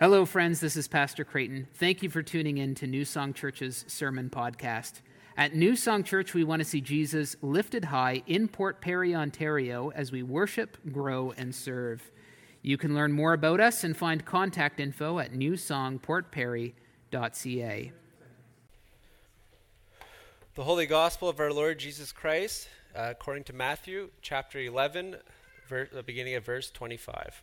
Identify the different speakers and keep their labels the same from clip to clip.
Speaker 1: Hello, friends. This is Pastor Creighton. Thank you for tuning in to New Song Church's sermon podcast. At New Song Church, we want to see Jesus lifted high in Port Perry, Ontario, as we worship, grow, and serve. You can learn more about us and find contact info at newsongportperry.ca.
Speaker 2: The Holy Gospel of our Lord Jesus Christ, uh, according to Matthew chapter 11, ver- the beginning of verse 25.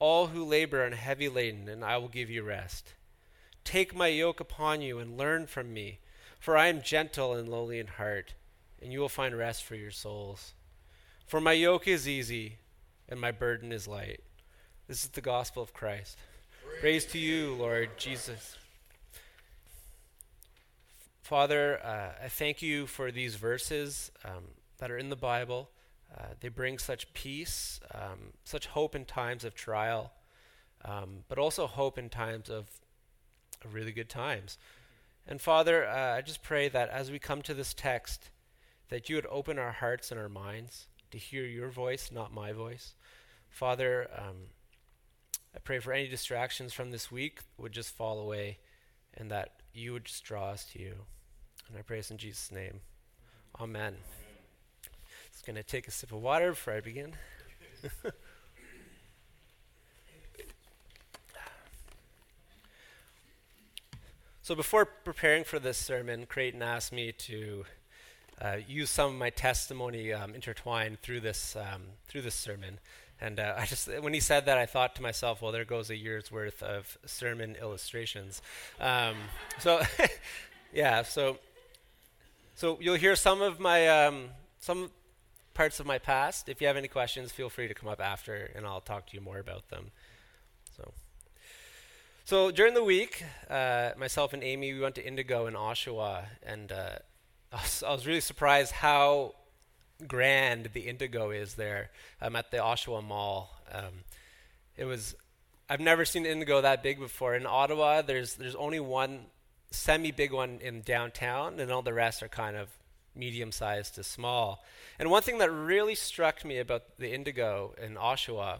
Speaker 2: all who labor and are heavy laden, and I will give you rest. Take my yoke upon you and learn from me, for I am gentle and lowly in heart, and you will find rest for your souls. For my yoke is easy, and my burden is light. This is the gospel of Christ. Praise, Praise to you, Lord Jesus. Father, uh, I thank you for these verses um, that are in the Bible. Uh, they bring such peace, um, such hope in times of trial, um, but also hope in times of, really good times. And Father, uh, I just pray that as we come to this text, that you would open our hearts and our minds to hear your voice, not my voice. Father, um, I pray for any distractions from this week would just fall away and that you would just draw us to you. And I pray this in Jesus' name. Amen. Going to take a sip of water before I begin. so, before preparing for this sermon, Creighton asked me to uh, use some of my testimony um, intertwined through this um, through this sermon. And uh, I just, when he said that, I thought to myself, well, there goes a year's worth of sermon illustrations. Um, so, yeah, so, so you'll hear some of my um, some parts of my past. If you have any questions, feel free to come up after, and I'll talk to you more about them. So, so during the week, uh, myself and Amy we went to Indigo in Oshawa, and uh, I, was, I, was, really surprised how grand the Indigo is there. I'm at the Oshawa Mall. Um, it was I've never seen Indigo that big before. In Ottawa, there's there's only one semi big one in downtown, and all the rest are kind of medium sized to small. And one thing that really struck me about the Indigo in Oshawa,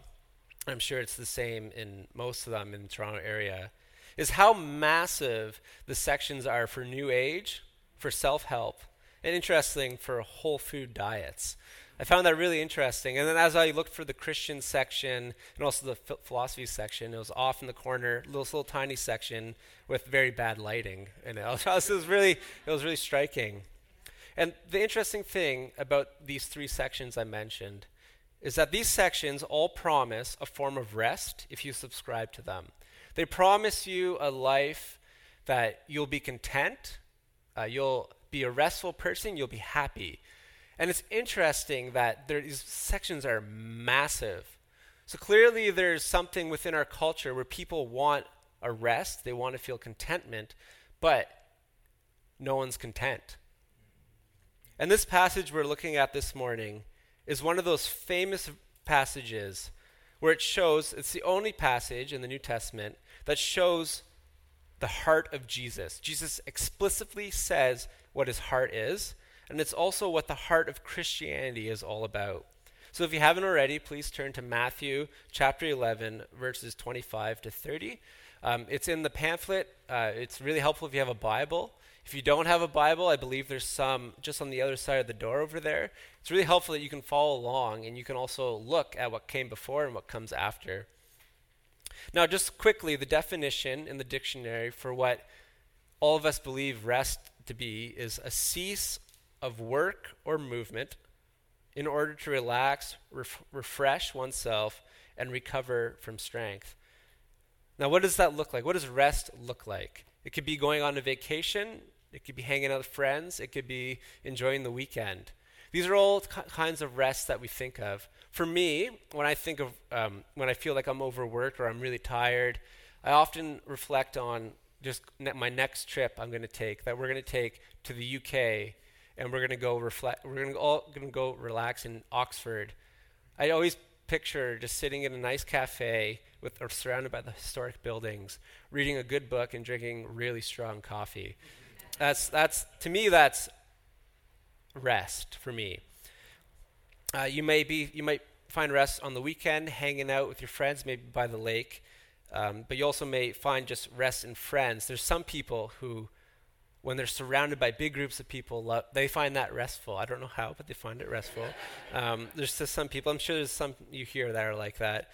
Speaker 2: I'm sure it's the same in most of them in the Toronto area, is how massive the sections are for New Age, for self help, and interesting for whole food diets. I found that really interesting. And then as I looked for the Christian section and also the philosophy section, it was off in the corner, little, little tiny section with very bad lighting. And it was, it was really, it was really striking. And the interesting thing about these three sections I mentioned is that these sections all promise a form of rest if you subscribe to them. They promise you a life that you'll be content, uh, you'll be a restful person, you'll be happy. And it's interesting that there, these sections are massive. So clearly, there's something within our culture where people want a rest, they want to feel contentment, but no one's content. And this passage we're looking at this morning is one of those famous passages where it shows, it's the only passage in the New Testament that shows the heart of Jesus. Jesus explicitly says what his heart is, and it's also what the heart of Christianity is all about. So if you haven't already, please turn to Matthew chapter 11, verses 25 to 30. Um, it's in the pamphlet. Uh, it's really helpful if you have a Bible. If you don't have a Bible, I believe there's some just on the other side of the door over there. It's really helpful that you can follow along and you can also look at what came before and what comes after. Now, just quickly, the definition in the dictionary for what all of us believe rest to be is a cease of work or movement in order to relax, ref- refresh oneself, and recover from strength. Now, what does that look like? What does rest look like? It could be going on a vacation, it could be hanging out with friends, it could be enjoying the weekend. These are all kinds of rests that we think of. For me, when I think of um, when I feel like I'm overworked or I'm really tired, I often reflect on just ne- my next trip I'm going to take that we're going to take to the UK, and we're going to go reflect. We're going to all going to go relax in Oxford. I always picture just sitting in a nice cafe with or surrounded by the historic buildings, reading a good book and drinking really strong coffee. That's that's to me that's rest for me. Uh, you may be you might find rest on the weekend, hanging out with your friends, maybe by the lake. Um, but you also may find just rest in friends. There's some people who, when they're surrounded by big groups of people, love, they find that restful. I don't know how, but they find it restful. Um, there's just some people. I'm sure there's some you hear that are like that.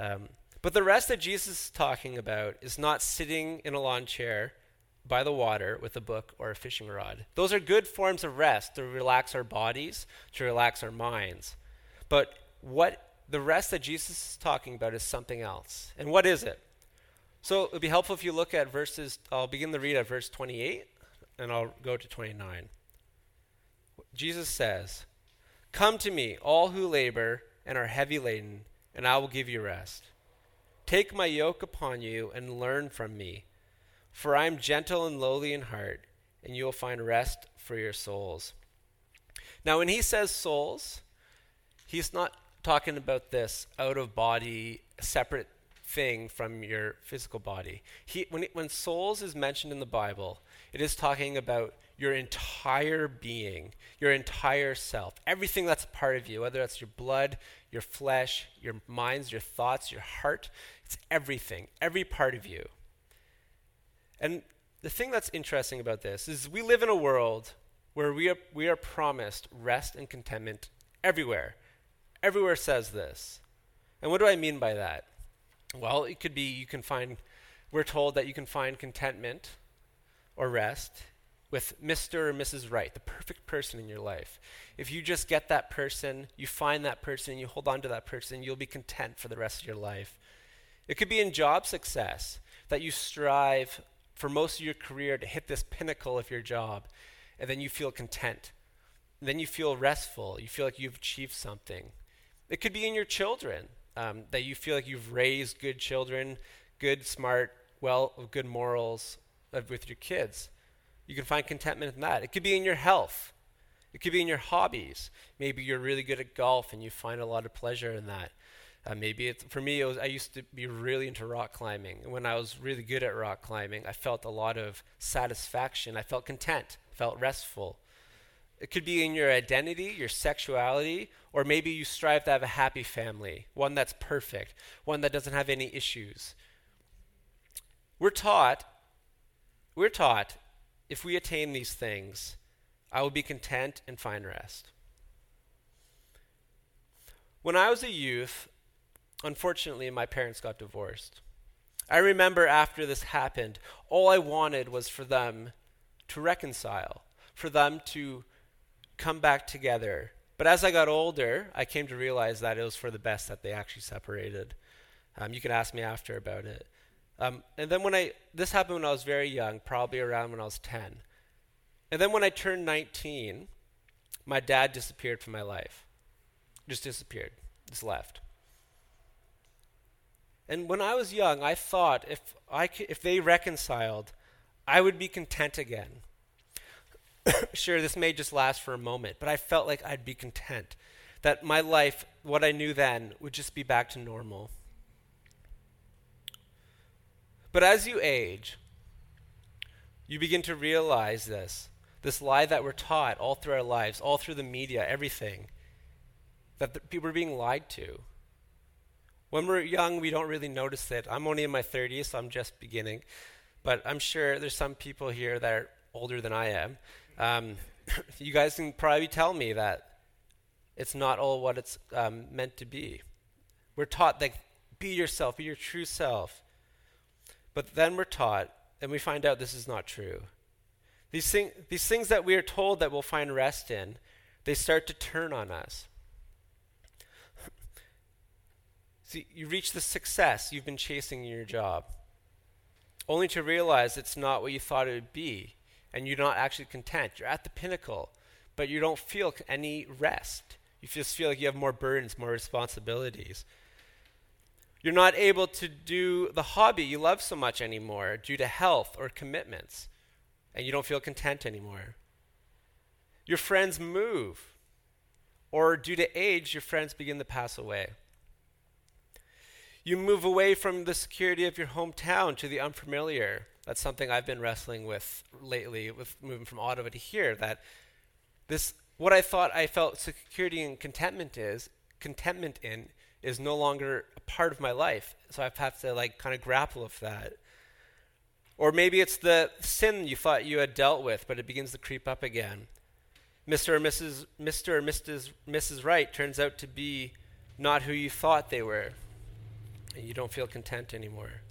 Speaker 2: Um, but the rest that Jesus is talking about is not sitting in a lawn chair by the water with a book or a fishing rod. Those are good forms of rest to relax our bodies, to relax our minds. But what the rest that Jesus is talking about is something else. And what is it? So it would be helpful if you look at verses, I'll begin the read at verse 28 and I'll go to 29. Jesus says, Come to me, all who labor and are heavy laden, and I will give you rest. Take my yoke upon you and learn from me, for I am gentle and lowly in heart, and you will find rest for your souls. Now, when he says souls, he's not talking about this out of body, separate thing from your physical body. He, when, it, when souls is mentioned in the Bible, it is talking about your entire being, your entire self, everything that's a part of you, whether that's your blood, your flesh, your minds, your thoughts, your heart. It's everything, every part of you. And the thing that's interesting about this is we live in a world where we are, we are promised rest and contentment everywhere. Everywhere says this. And what do I mean by that? Well, it could be you can find, we're told that you can find contentment or rest with Mr. or Mrs. Right, the perfect person in your life. If you just get that person, you find that person, you hold on to that person, you'll be content for the rest of your life. It could be in job success that you strive for most of your career to hit this pinnacle of your job, and then you feel content. And then you feel restful. You feel like you've achieved something. It could be in your children um, that you feel like you've raised good children, good, smart, well, good morals with your kids. You can find contentment in that. It could be in your health. It could be in your hobbies. Maybe you're really good at golf and you find a lot of pleasure in that. Uh, maybe it's, for me, it was, I used to be really into rock climbing. And when I was really good at rock climbing, I felt a lot of satisfaction. I felt content, felt restful. It could be in your identity, your sexuality, or maybe you strive to have a happy family, one that's perfect, one that doesn't have any issues. We're taught, we're taught, if we attain these things, I will be content and find rest. When I was a youth, unfortunately, my parents got divorced. I remember after this happened, all I wanted was for them to reconcile, for them to come back together. But as I got older, I came to realize that it was for the best that they actually separated. Um, you can ask me after about it. Um, and then when I, this happened when I was very young, probably around when I was 10. And then when I turned 19, my dad disappeared from my life. Just disappeared, just left. And when I was young, I thought if, I could, if they reconciled, I would be content again. Sure, this may just last for a moment, but I felt like I'd be content. That my life, what I knew then, would just be back to normal. But as you age, you begin to realize this this lie that we're taught all through our lives, all through the media, everything, that people are being lied to. When we're young, we don't really notice it. I'm only in my 30s, so I'm just beginning. But I'm sure there's some people here that are older than I am um, you guys can probably tell me that it's not all what it's um, meant to be. We're taught that be yourself, be your true self. But then we're taught, and we find out this is not true. These, thing, these things that we are told that we'll find rest in, they start to turn on us. See, you reach the success you've been chasing in your job, only to realize it's not what you thought it would be and you're not actually content. You're at the pinnacle, but you don't feel any rest. You just feel like you have more burdens, more responsibilities. You're not able to do the hobby you love so much anymore due to health or commitments, and you don't feel content anymore. Your friends move, or due to age, your friends begin to pass away. You move away from the security of your hometown to the unfamiliar. That's something I've been wrestling with lately, with moving from Ottawa to here. That this, what I thought I felt security and contentment is, contentment in, is no longer a part of my life. So I've to like kind of grapple with that. Or maybe it's the sin you thought you had dealt with, but it begins to creep up again. Mr. or Mrs. Mr. or Mrs. Mrs. Right turns out to be not who you thought they were and you don't feel content anymore.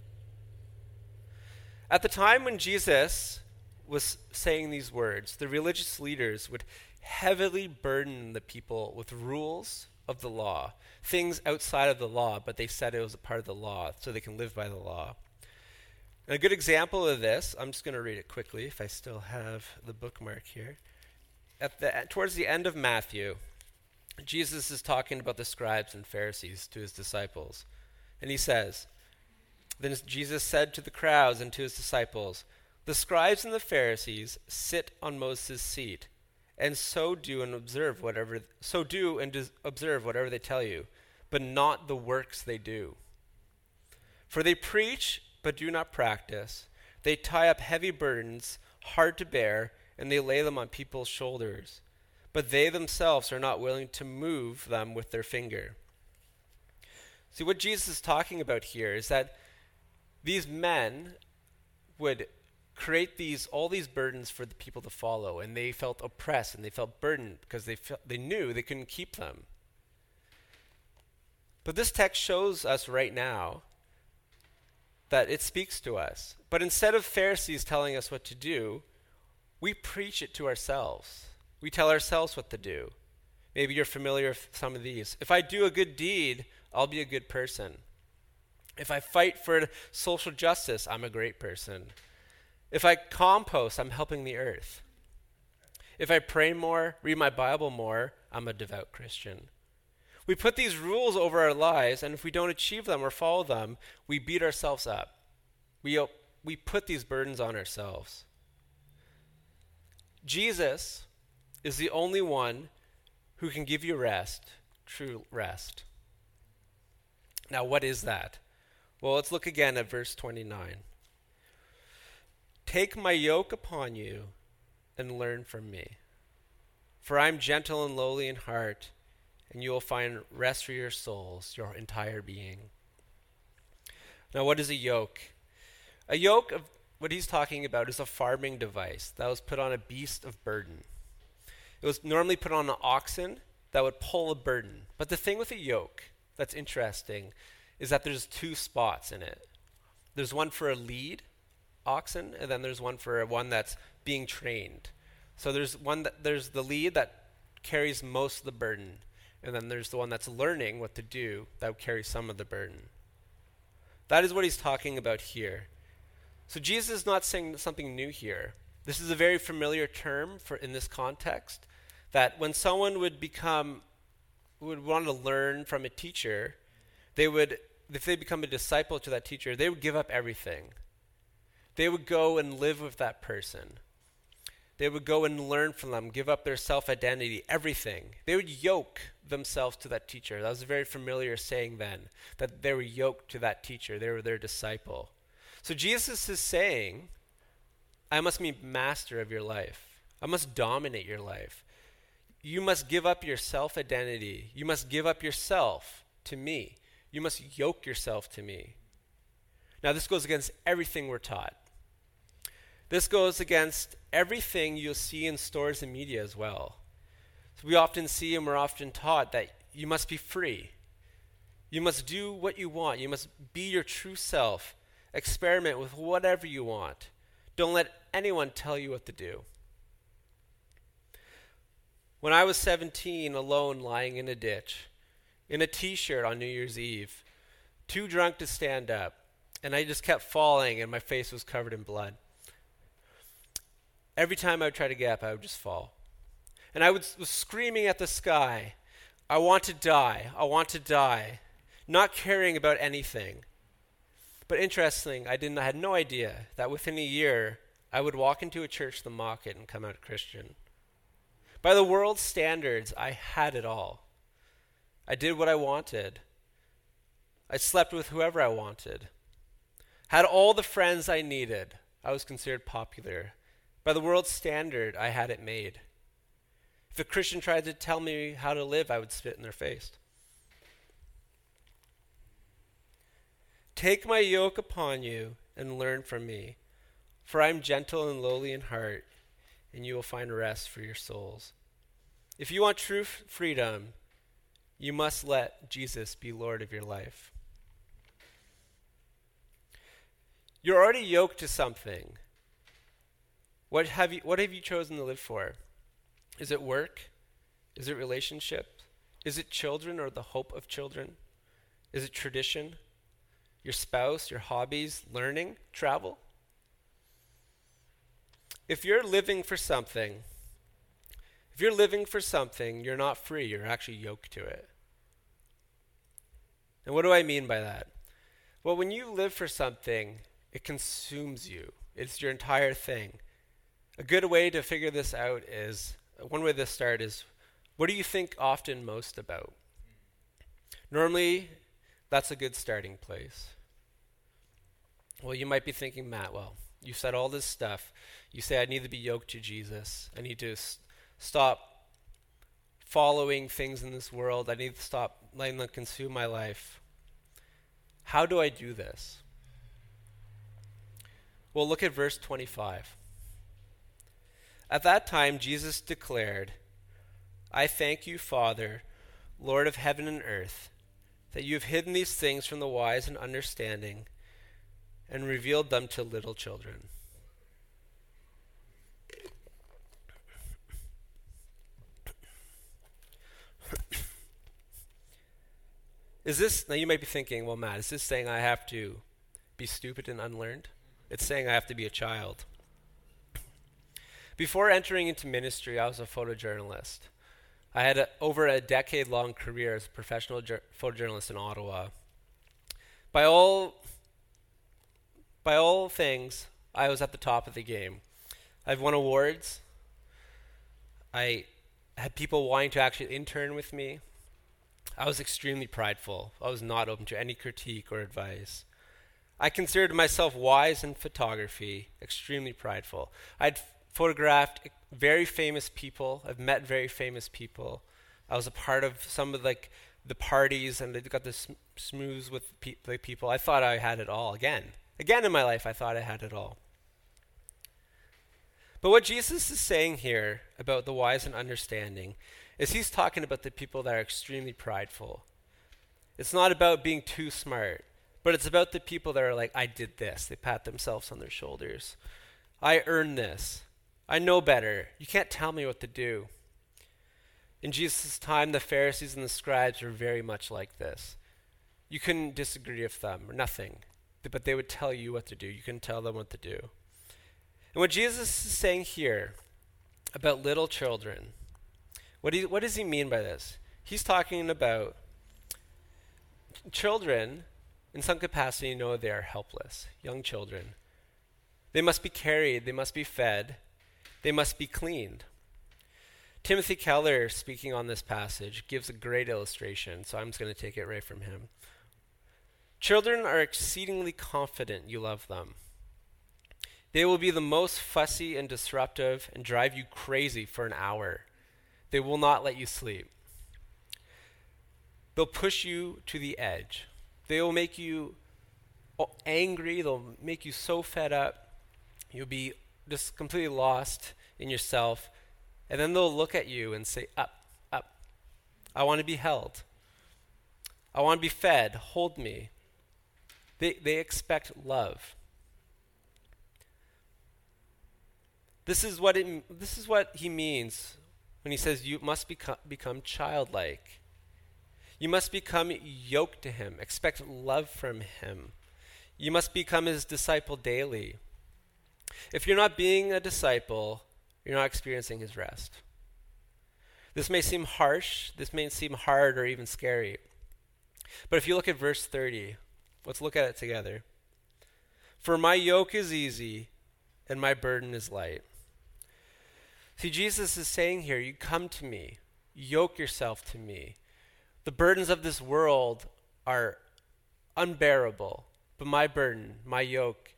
Speaker 2: At the time when Jesus was saying these words, the religious leaders would heavily burden the people with rules of the law, things outside of the law, but they said it was a part of the law, so they can live by the law. And a good example of this, I'm just going to read it quickly if I still have the bookmark here. At the, towards the end of Matthew, Jesus is talking about the scribes and Pharisees to his disciples. And he says, Then Jesus said to the crowds and to his disciples, The scribes and the Pharisees sit on Moses' seat, and so do and observe whatever so do and do observe whatever they tell you, but not the works they do. For they preach but do not practice. They tie up heavy burdens, hard to bear, and they lay them on people's shoulders. But they themselves are not willing to move them with their finger. See, what Jesus is talking about here is that these men would create these all these burdens for the people to follow, and they felt oppressed and they felt burdened because they felt, they knew they couldn't keep them. But this text shows us right now that it speaks to us. But instead of Pharisees telling us what to do, we preach it to ourselves. We tell ourselves what to do. Maybe you're familiar with some of these. If I do a good deed, I'll be a good person. If I fight for social justice, I'm a great person. If I compost, I'm helping the earth. If I pray more, read my Bible more, I'm a devout Christian. We put these rules over our lives, and if we don't achieve them or follow them, we beat ourselves up. We, uh, we put these burdens on ourselves. Jesus is the only one who can give you rest, true rest. Now, what is that? Well, let's look again at verse 29. Take my yoke upon you and learn from me. For I am gentle and lowly in heart, and you will find rest for your souls, your entire being. Now, what is a yoke? A yoke of what he's talking about is a farming device that was put on a beast of burden. It was normally put on an oxen that would pull a burden. But the thing with a yoke that's interesting is that there's two spots in it. There's one for a lead oxen, and then there's one for one that's being trained. So there's one that there's the lead that carries most of the burden, and then there's the one that's learning what to do that carries some of the burden. That is what he's talking about here. So Jesus is not saying something new here. This is a very familiar term for in this context that when someone would become would want to learn from a teacher, they would, if they become a disciple to that teacher, they would give up everything. They would go and live with that person. They would go and learn from them, give up their self identity, everything. They would yoke themselves to that teacher. That was a very familiar saying then, that they were yoked to that teacher, they were their disciple. So Jesus is saying, I must be master of your life. I must dominate your life you must give up your self identity. You must give up yourself to me. You must yoke yourself to me. Now, this goes against everything we're taught. This goes against everything you'll see in stores and media as well. So we often see and we're often taught that you must be free. You must do what you want. You must be your true self. Experiment with whatever you want. Don't let anyone tell you what to do. When I was 17, alone lying in a ditch, in a t shirt on New Year's Eve, too drunk to stand up, and I just kept falling, and my face was covered in blood. Every time I would try to get up, I would just fall. and I was, screaming at the sky, I want to die, I want to die, not caring about anything. But interesting, I didn't I had no idea that within a year I would walk into a church the mock it and come out a Christian. By the world's standards, I had it all. I did what I wanted. I slept with whoever I wanted. Had all the friends I needed. I was considered popular. By the world's standard, I had it made. If a Christian tried to tell me how to live, I would spit in their face. Take my yoke upon you and learn from me, for I am gentle and lowly in heart, and you will find rest for your souls. If you want true freedom, you must let Jesus be Lord of your life. You're already yoked to something. What have you, what have you chosen to live for? Is it work? Is it relationship? Is it children or the hope of children? Is it tradition? Your spouse, your hobbies, learning, travel? If you're living for something, if you're living for something, you're not free, you're actually yoked to it. And what do I mean by that? Well, when you live for something, it consumes you, it's your entire thing. A good way to figure this out is one way to start is what do you think often most about? Normally, that's a good starting place. Well, you might be thinking, Matt, well, you said all this stuff. You say, I need to be yoked to Jesus. I need to s- stop following things in this world. I need to stop letting them consume my life. How do I do this? Well, look at verse 25. At that time, Jesus declared, I thank you, Father, Lord of heaven and earth, that you have hidden these things from the wise and understanding and revealed them to little children. Is this, now you might be thinking, well, Matt, is this saying I have to be stupid and unlearned? It's saying I have to be a child. Before entering into ministry, I was a photojournalist. I had a, over a decade long career as a professional photojournalist in Ottawa. By all, by all things, I was at the top of the game. I've won awards. I had people wanting to actually intern with me. I was extremely prideful. I was not open to any critique or advice. I considered myself wise in photography, extremely prideful. I'd photographed very famous people. I've met very famous people. I was a part of some of like the parties, and they got this smooth with pe- the people. I thought I had it all again. Again in my life, I thought I had it all. But what Jesus is saying here about the wise and understanding is he's talking about the people that are extremely prideful. It's not about being too smart, but it's about the people that are like, I did this. They pat themselves on their shoulders. I earned this. I know better. You can't tell me what to do. In Jesus' time, the Pharisees and the scribes were very much like this. You couldn't disagree with them or nothing, but they would tell you what to do. You couldn't tell them what to do. And what Jesus is saying here about little children, what, he, what does he mean by this? He's talking about children, in some capacity, you know they are helpless, young children. They must be carried, they must be fed, they must be cleaned. Timothy Keller, speaking on this passage, gives a great illustration, so I'm just going to take it right from him. Children are exceedingly confident you love them. They will be the most fussy and disruptive and drive you crazy for an hour. They will not let you sleep. They'll push you to the edge. They will make you angry. They'll make you so fed up. You'll be just completely lost in yourself. And then they'll look at you and say, Up, up. I want to be held. I want to be fed. Hold me. They, they expect love. This is what it, this is what he means when he says you must become, become childlike. You must become yoked to him. Expect love from him. You must become his disciple daily. If you're not being a disciple, you're not experiencing his rest. This may seem harsh, this may seem hard or even scary. But if you look at verse 30, let's look at it together. For my yoke is easy and my burden is light. See, Jesus is saying here, you come to me, yoke yourself to me. The burdens of this world are unbearable, but my burden, my yoke,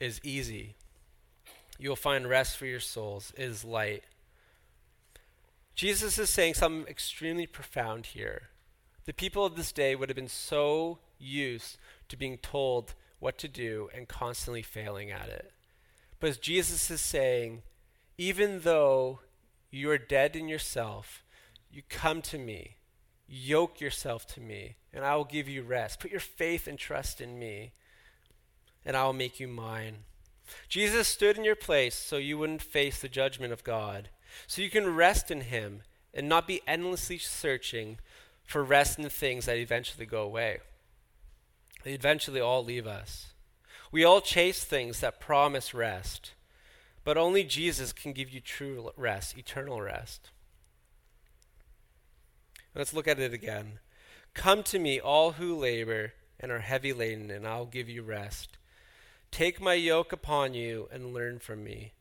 Speaker 2: is easy. You will find rest for your souls, it is light. Jesus is saying something extremely profound here. The people of this day would have been so used to being told what to do and constantly failing at it. But as Jesus is saying, even though you are dead in yourself, you come to me, yoke yourself to me, and I will give you rest. Put your faith and trust in me, and I will make you mine. Jesus stood in your place so you wouldn't face the judgment of God, so you can rest in Him and not be endlessly searching for rest in things that eventually go away. They eventually all leave us. We all chase things that promise rest, but only Jesus can give you true rest, eternal rest. Let's look at it again. Come to me, all who labor and are heavy laden, and I'll give you rest. Take my yoke upon you and learn from me.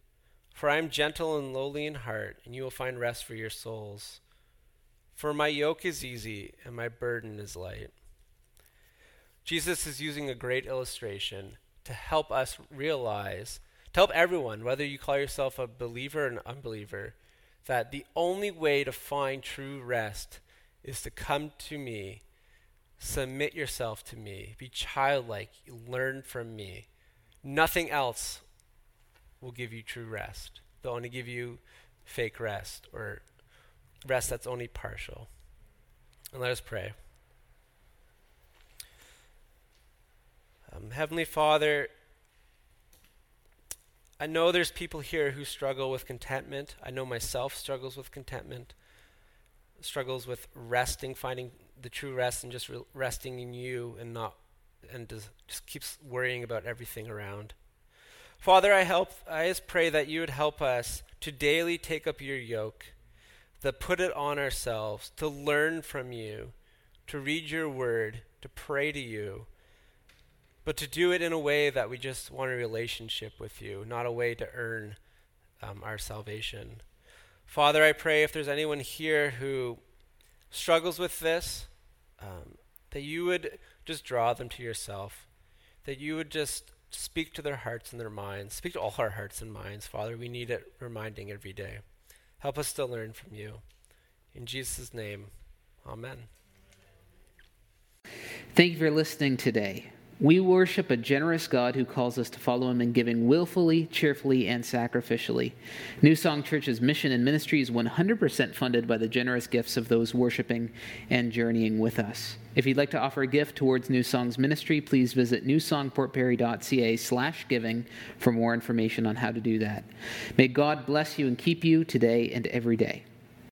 Speaker 2: For I am gentle and lowly in heart, and you will find rest for your souls. For my yoke is easy and my burden is light. Jesus is using a great illustration to help us realize, help everyone, whether you call yourself a believer or an unbeliever, that the only way to find true rest is to come to me, submit yourself to me, be childlike, learn from me. Nothing else will give you true rest. They'll only give you fake rest or rest that's only partial. And let us pray. Um, Heavenly Father, I know there's people here who struggle with contentment. I know myself struggles with contentment, struggles with resting, finding the true rest, and just re- resting in you and not and just, just keeps worrying about everything around. Father, I help I just pray that you would help us to daily take up your yoke, to put it on ourselves, to learn from you, to read your word, to pray to you, but to do it in a way that we just want a relationship with you, not a way to earn um, our salvation. Father, I pray if there's anyone here who struggles with this, um, that you would just draw them to yourself, that you would just speak to their hearts and their minds. Speak to all our hearts and minds, Father. We need it reminding every day. Help us to learn from you. In Jesus' name, amen.
Speaker 1: Thank you for listening today. We worship a generous God who calls us to follow him in giving willfully, cheerfully, and sacrificially. New Song Church's mission and ministry is 100% funded by the generous gifts of those worshiping and journeying with us. If you'd like to offer a gift towards New Song's ministry, please visit newsongportperry.ca slash giving for more information on how to do that. May God bless you and keep you today and every day.